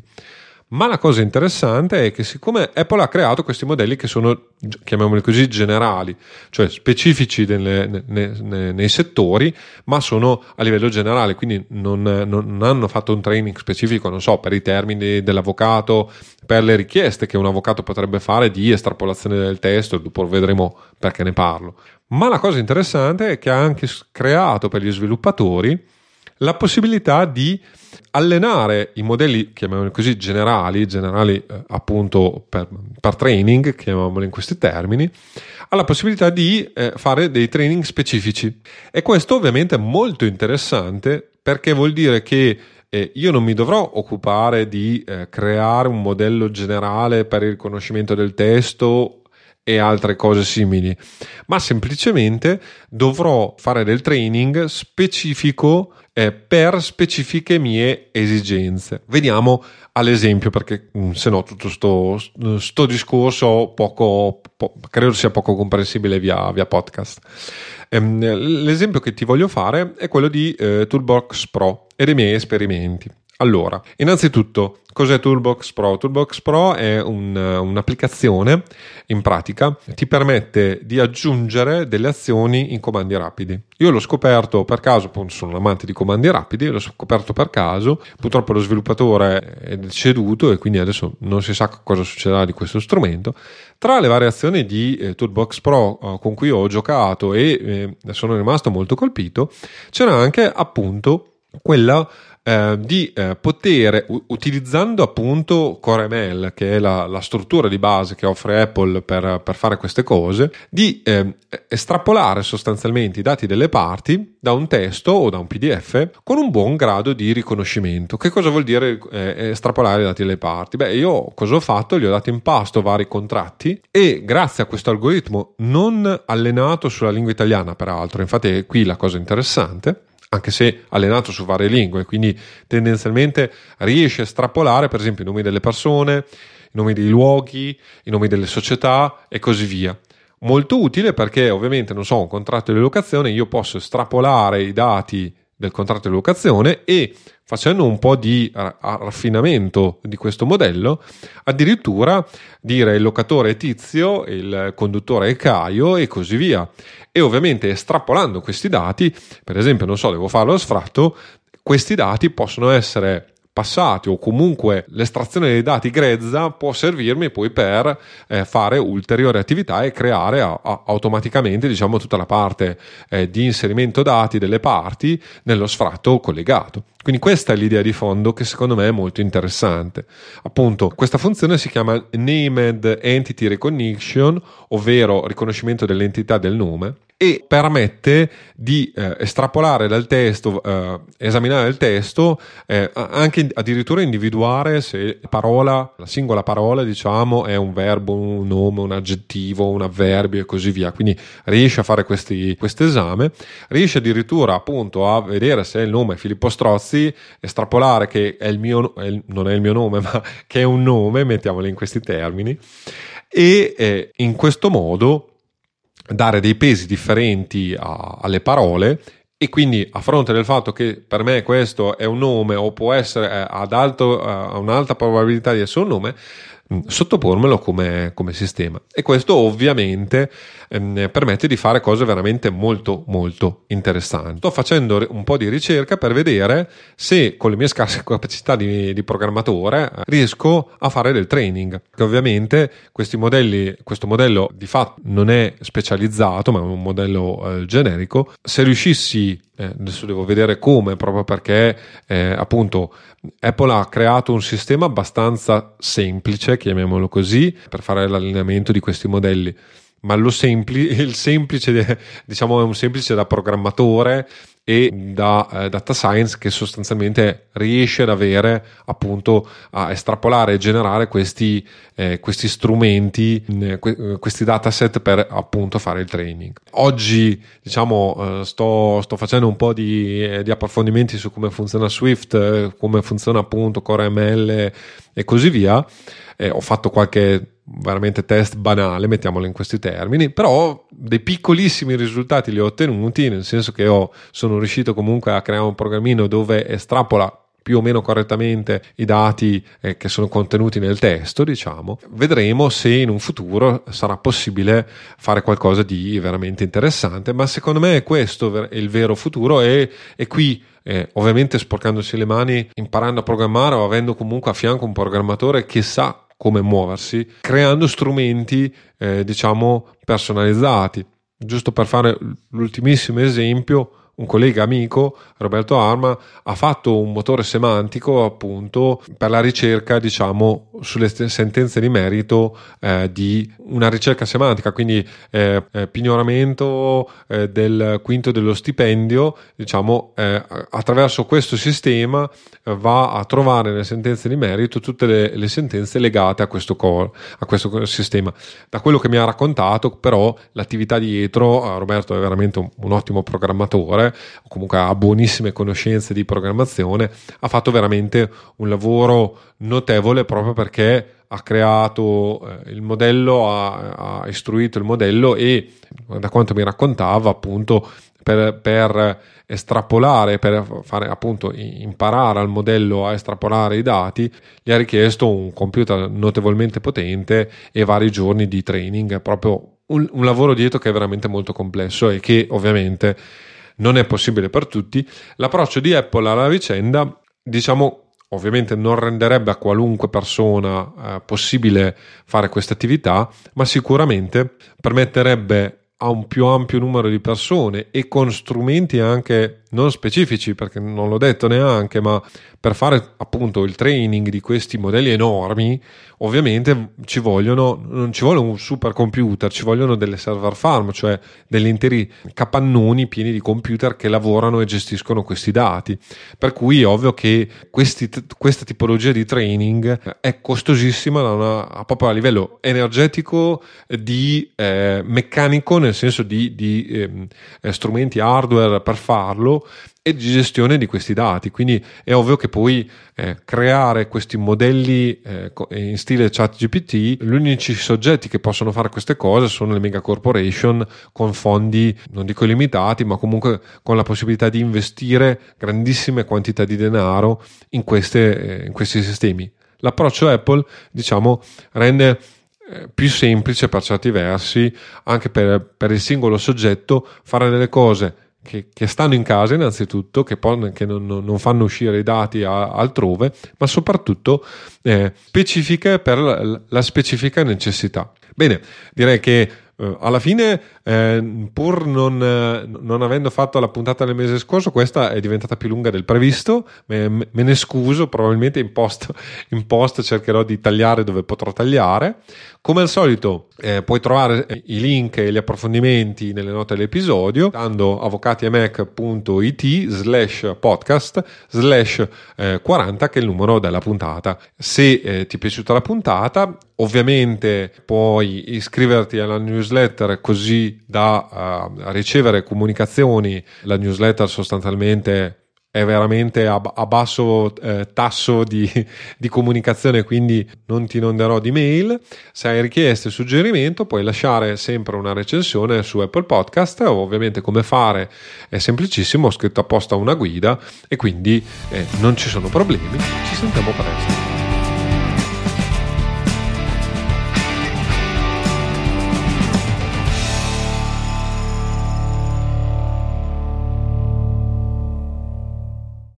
Ma la cosa interessante è che siccome Apple ha creato questi modelli che sono, chiamiamoli così, generali, cioè specifici nelle, nei, nei, nei settori, ma sono a livello generale, quindi non, non, hanno fatto un training specifico, non so, per i termini dell'avvocato, per le richieste che un avvocato potrebbe fare di estrapolazione del testo, dopo vedremo perché ne parlo. Ma la cosa interessante è che ha anche creato per gli sviluppatori la possibilità di allenare i modelli, chiamiamoli così, generali, generali eh, appunto per, per, training, chiamiamoli in questi termini, alla possibilità di eh, fare dei training specifici. E questo ovviamente è molto interessante perché vuol dire che eh, io non mi dovrò occupare di eh, creare un modello generale per il riconoscimento del testo e altre cose simili, ma semplicemente dovrò fare del training specifico eh, per specifiche mie esigenze. Vediamo all'esempio perché mm, se no tutto sto, sto discorso poco, po- credo sia poco comprensibile via, via podcast. Ehm, l'esempio che ti voglio fare è quello di eh, Toolbox Pro e dei miei esperimenti. Allora, innanzitutto, cos'è Toolbox Pro? Toolbox Pro è un, un'applicazione, in pratica, ti permette di aggiungere delle azioni in comandi rapidi. Io l'ho scoperto per caso, appunto sono un amante di comandi rapidi, l'ho scoperto per caso, purtroppo lo sviluppatore è deceduto e quindi adesso non si sa cosa succederà di questo strumento. Tra le variazioni di eh, Toolbox Pro eh, con cui ho giocato e eh, sono rimasto molto colpito, c'era anche appunto quella eh, di eh, poter, utilizzando appunto CoreML, che è la, la, struttura di base che offre Apple per, per fare queste cose, di eh, estrapolare sostanzialmente i dati delle parti da un testo o da un PDF con un buon grado di riconoscimento. Che cosa vuol dire eh, estrapolare i dati delle parti? Beh, io cosa ho fatto? Gli ho dato in pasto vari contratti e grazie a questo algoritmo non allenato sulla lingua italiana, peraltro, infatti è qui la cosa interessante, anche se allenato su varie lingue, quindi tendenzialmente riesce a estrapolare per esempio i nomi delle persone, i nomi dei luoghi, i nomi delle società e così via. Molto utile perché ovviamente non so un contratto di locazione, io posso estrapolare i dati del contratto di locazione e facendo un po' di raffinamento di questo modello, addirittura dire il locatore è Tizio, il conduttore è Caio e così via. E ovviamente estrapolando questi dati, per esempio, non so, devo fare lo sfratto, questi dati possono essere passati o comunque l'estrazione dei dati grezza può servirmi poi per eh, fare ulteriori attività e creare a, a, automaticamente diciamo tutta la parte eh, di inserimento dati delle parti nello sfratto collegato. Quindi questa è l'idea di fondo che secondo me è molto interessante. Appunto, questa funzione si chiama Named Entity Recognition, ovvero riconoscimento dell'entità del nome e permette di eh, estrapolare dal testo, eh, esaminare il testo, eh, anche addirittura individuare se la parola, la singola parola, diciamo, è un verbo, un nome, un aggettivo, un avverbio e così via. Quindi riesce a fare questo esame, riesce addirittura appunto a vedere se il nome è Filippo Strozzi, estrapolare che è il mio, è il, non è il mio nome, ma che è un nome, mettiamolo in questi termini, e eh, in questo modo dare dei pesi differenti a, alle parole e quindi a fronte del fatto che per me questo è un nome o può essere eh, ad alto, a un'alta probabilità di essere un nome, sottopormelo come, come, sistema. E questo ovviamente ehm, permette di fare cose veramente molto molto interessanti. Sto facendo un po' di ricerca per vedere se con le mie scarse capacità di, di programmatore riesco a fare del training. Che ovviamente questi modelli questo modello di fatto non è specializzato ma è un modello eh, generico. Se riuscissi eh, adesso devo vedere come, proprio perché eh, appunto Apple ha creato un sistema abbastanza semplice, chiamiamolo così, per fare l'allineamento di questi modelli. Ma sempli- semplice, diciamo, è un semplice da programmatore e da eh, data science che sostanzialmente riesce ad avere appunto a estrapolare e generare questi, eh, questi strumenti, eh, que- questi dataset per appunto fare il training. Oggi diciamo eh, sto, sto, facendo un po' di, eh, di, approfondimenti su come funziona Swift, eh, come funziona appunto Core ML e così via. ho fatto qualche veramente test banale, mettiamolo in questi termini, però dei piccolissimi risultati li ho ottenuti, nel senso che ho, sono riuscito comunque a creare un programmino dove estrapola più o meno correttamente i dati eh, che sono contenuti nel testo, diciamo, vedremo se in un futuro sarà possibile fare qualcosa di veramente interessante, ma secondo me è questo il vero futuro e, e qui eh, ovviamente sporcandosi le mani, imparando a programmare o avendo comunque a fianco un programmatore che sa come muoversi, creando strumenti, eh, diciamo, personalizzati. Giusto per fare l'ultimissimo esempio, un collega amico, Roberto Arma, ha fatto un motore semantico appunto per la ricerca, diciamo, sulle sentenze di merito eh, di una ricerca semantica, quindi eh, eh, pignoramento eh, del quinto dello stipendio, diciamo, eh, attraverso questo sistema eh, va a trovare nelle sentenze di merito tutte le, le sentenze legate a questo core, a questo sistema. Da quello che mi ha raccontato, però, l'attività dietro, Roberto è veramente un, un ottimo programmatore, o comunque ha buonissime conoscenze di programmazione, ha fatto veramente un lavoro notevole proprio perché ha creato eh, il modello, ha, ha, istruito il modello e da quanto mi raccontava appunto per, per estrapolare, per fare appunto imparare al modello a estrapolare i dati, gli ha richiesto un computer notevolmente potente e vari giorni di training, proprio un, un lavoro dietro che è veramente molto complesso e che ovviamente non è possibile per tutti, l'approccio di Apple alla vicenda, diciamo, ovviamente non renderebbe a qualunque persona eh, possibile fare questa attività, ma sicuramente permetterebbe a un più ampio numero di persone e con strumenti anche non specifici, perché non l'ho detto neanche, ma per fare appunto il training di questi modelli enormi, ovviamente ci vogliono, non ci vuole un supercomputer, ci vogliono delle server farm, cioè degli interi capannoni pieni di computer che lavorano e gestiscono questi dati. Per cui è ovvio che questi, questa tipologia di training è costosissima una, proprio a livello energetico, di eh, meccanico, nel senso di, di eh, strumenti hardware per farlo e di gestione di questi dati. Quindi è ovvio che poi eh, creare questi modelli eh, in stile chat GPT, gli unici soggetti che possono fare queste cose sono le mega corporation con fondi, non dico illimitati, ma comunque con la possibilità di investire grandissime quantità di denaro in, queste, eh, in questi sistemi. L'approccio Apple, diciamo, rende eh, più semplice per certi versi anche per, per il singolo soggetto fare delle cose che, che, stanno in casa innanzitutto, che, poi, che non, non, fanno uscire i dati a, altrove, ma soprattutto eh, specifiche per la, la specifica necessità. Bene, direi che alla fine, eh, pur non, eh, non, avendo fatto la puntata nel mese scorso, questa è diventata più lunga del previsto. Me, me ne scuso, probabilmente in post, in post, cercherò di tagliare dove potrò tagliare. Come al solito, eh, puoi trovare i link e gli approfondimenti nelle note dell'episodio andando avvocatiemac.it slash podcast slash 40 che è il numero della puntata. Se eh, ti è piaciuta la puntata, ovviamente puoi iscriverti alla newsletter così da uh, ricevere comunicazioni. La newsletter sostanzialmente è veramente a, a basso eh, tasso di, di, comunicazione, quindi non ti inonderò di mail. Se hai richieste e suggerimento, puoi lasciare sempre una recensione su Apple Podcast. Ovviamente, come fare è semplicissimo. Ho scritto apposta una guida e quindi eh, non ci sono problemi. Ci sentiamo presto.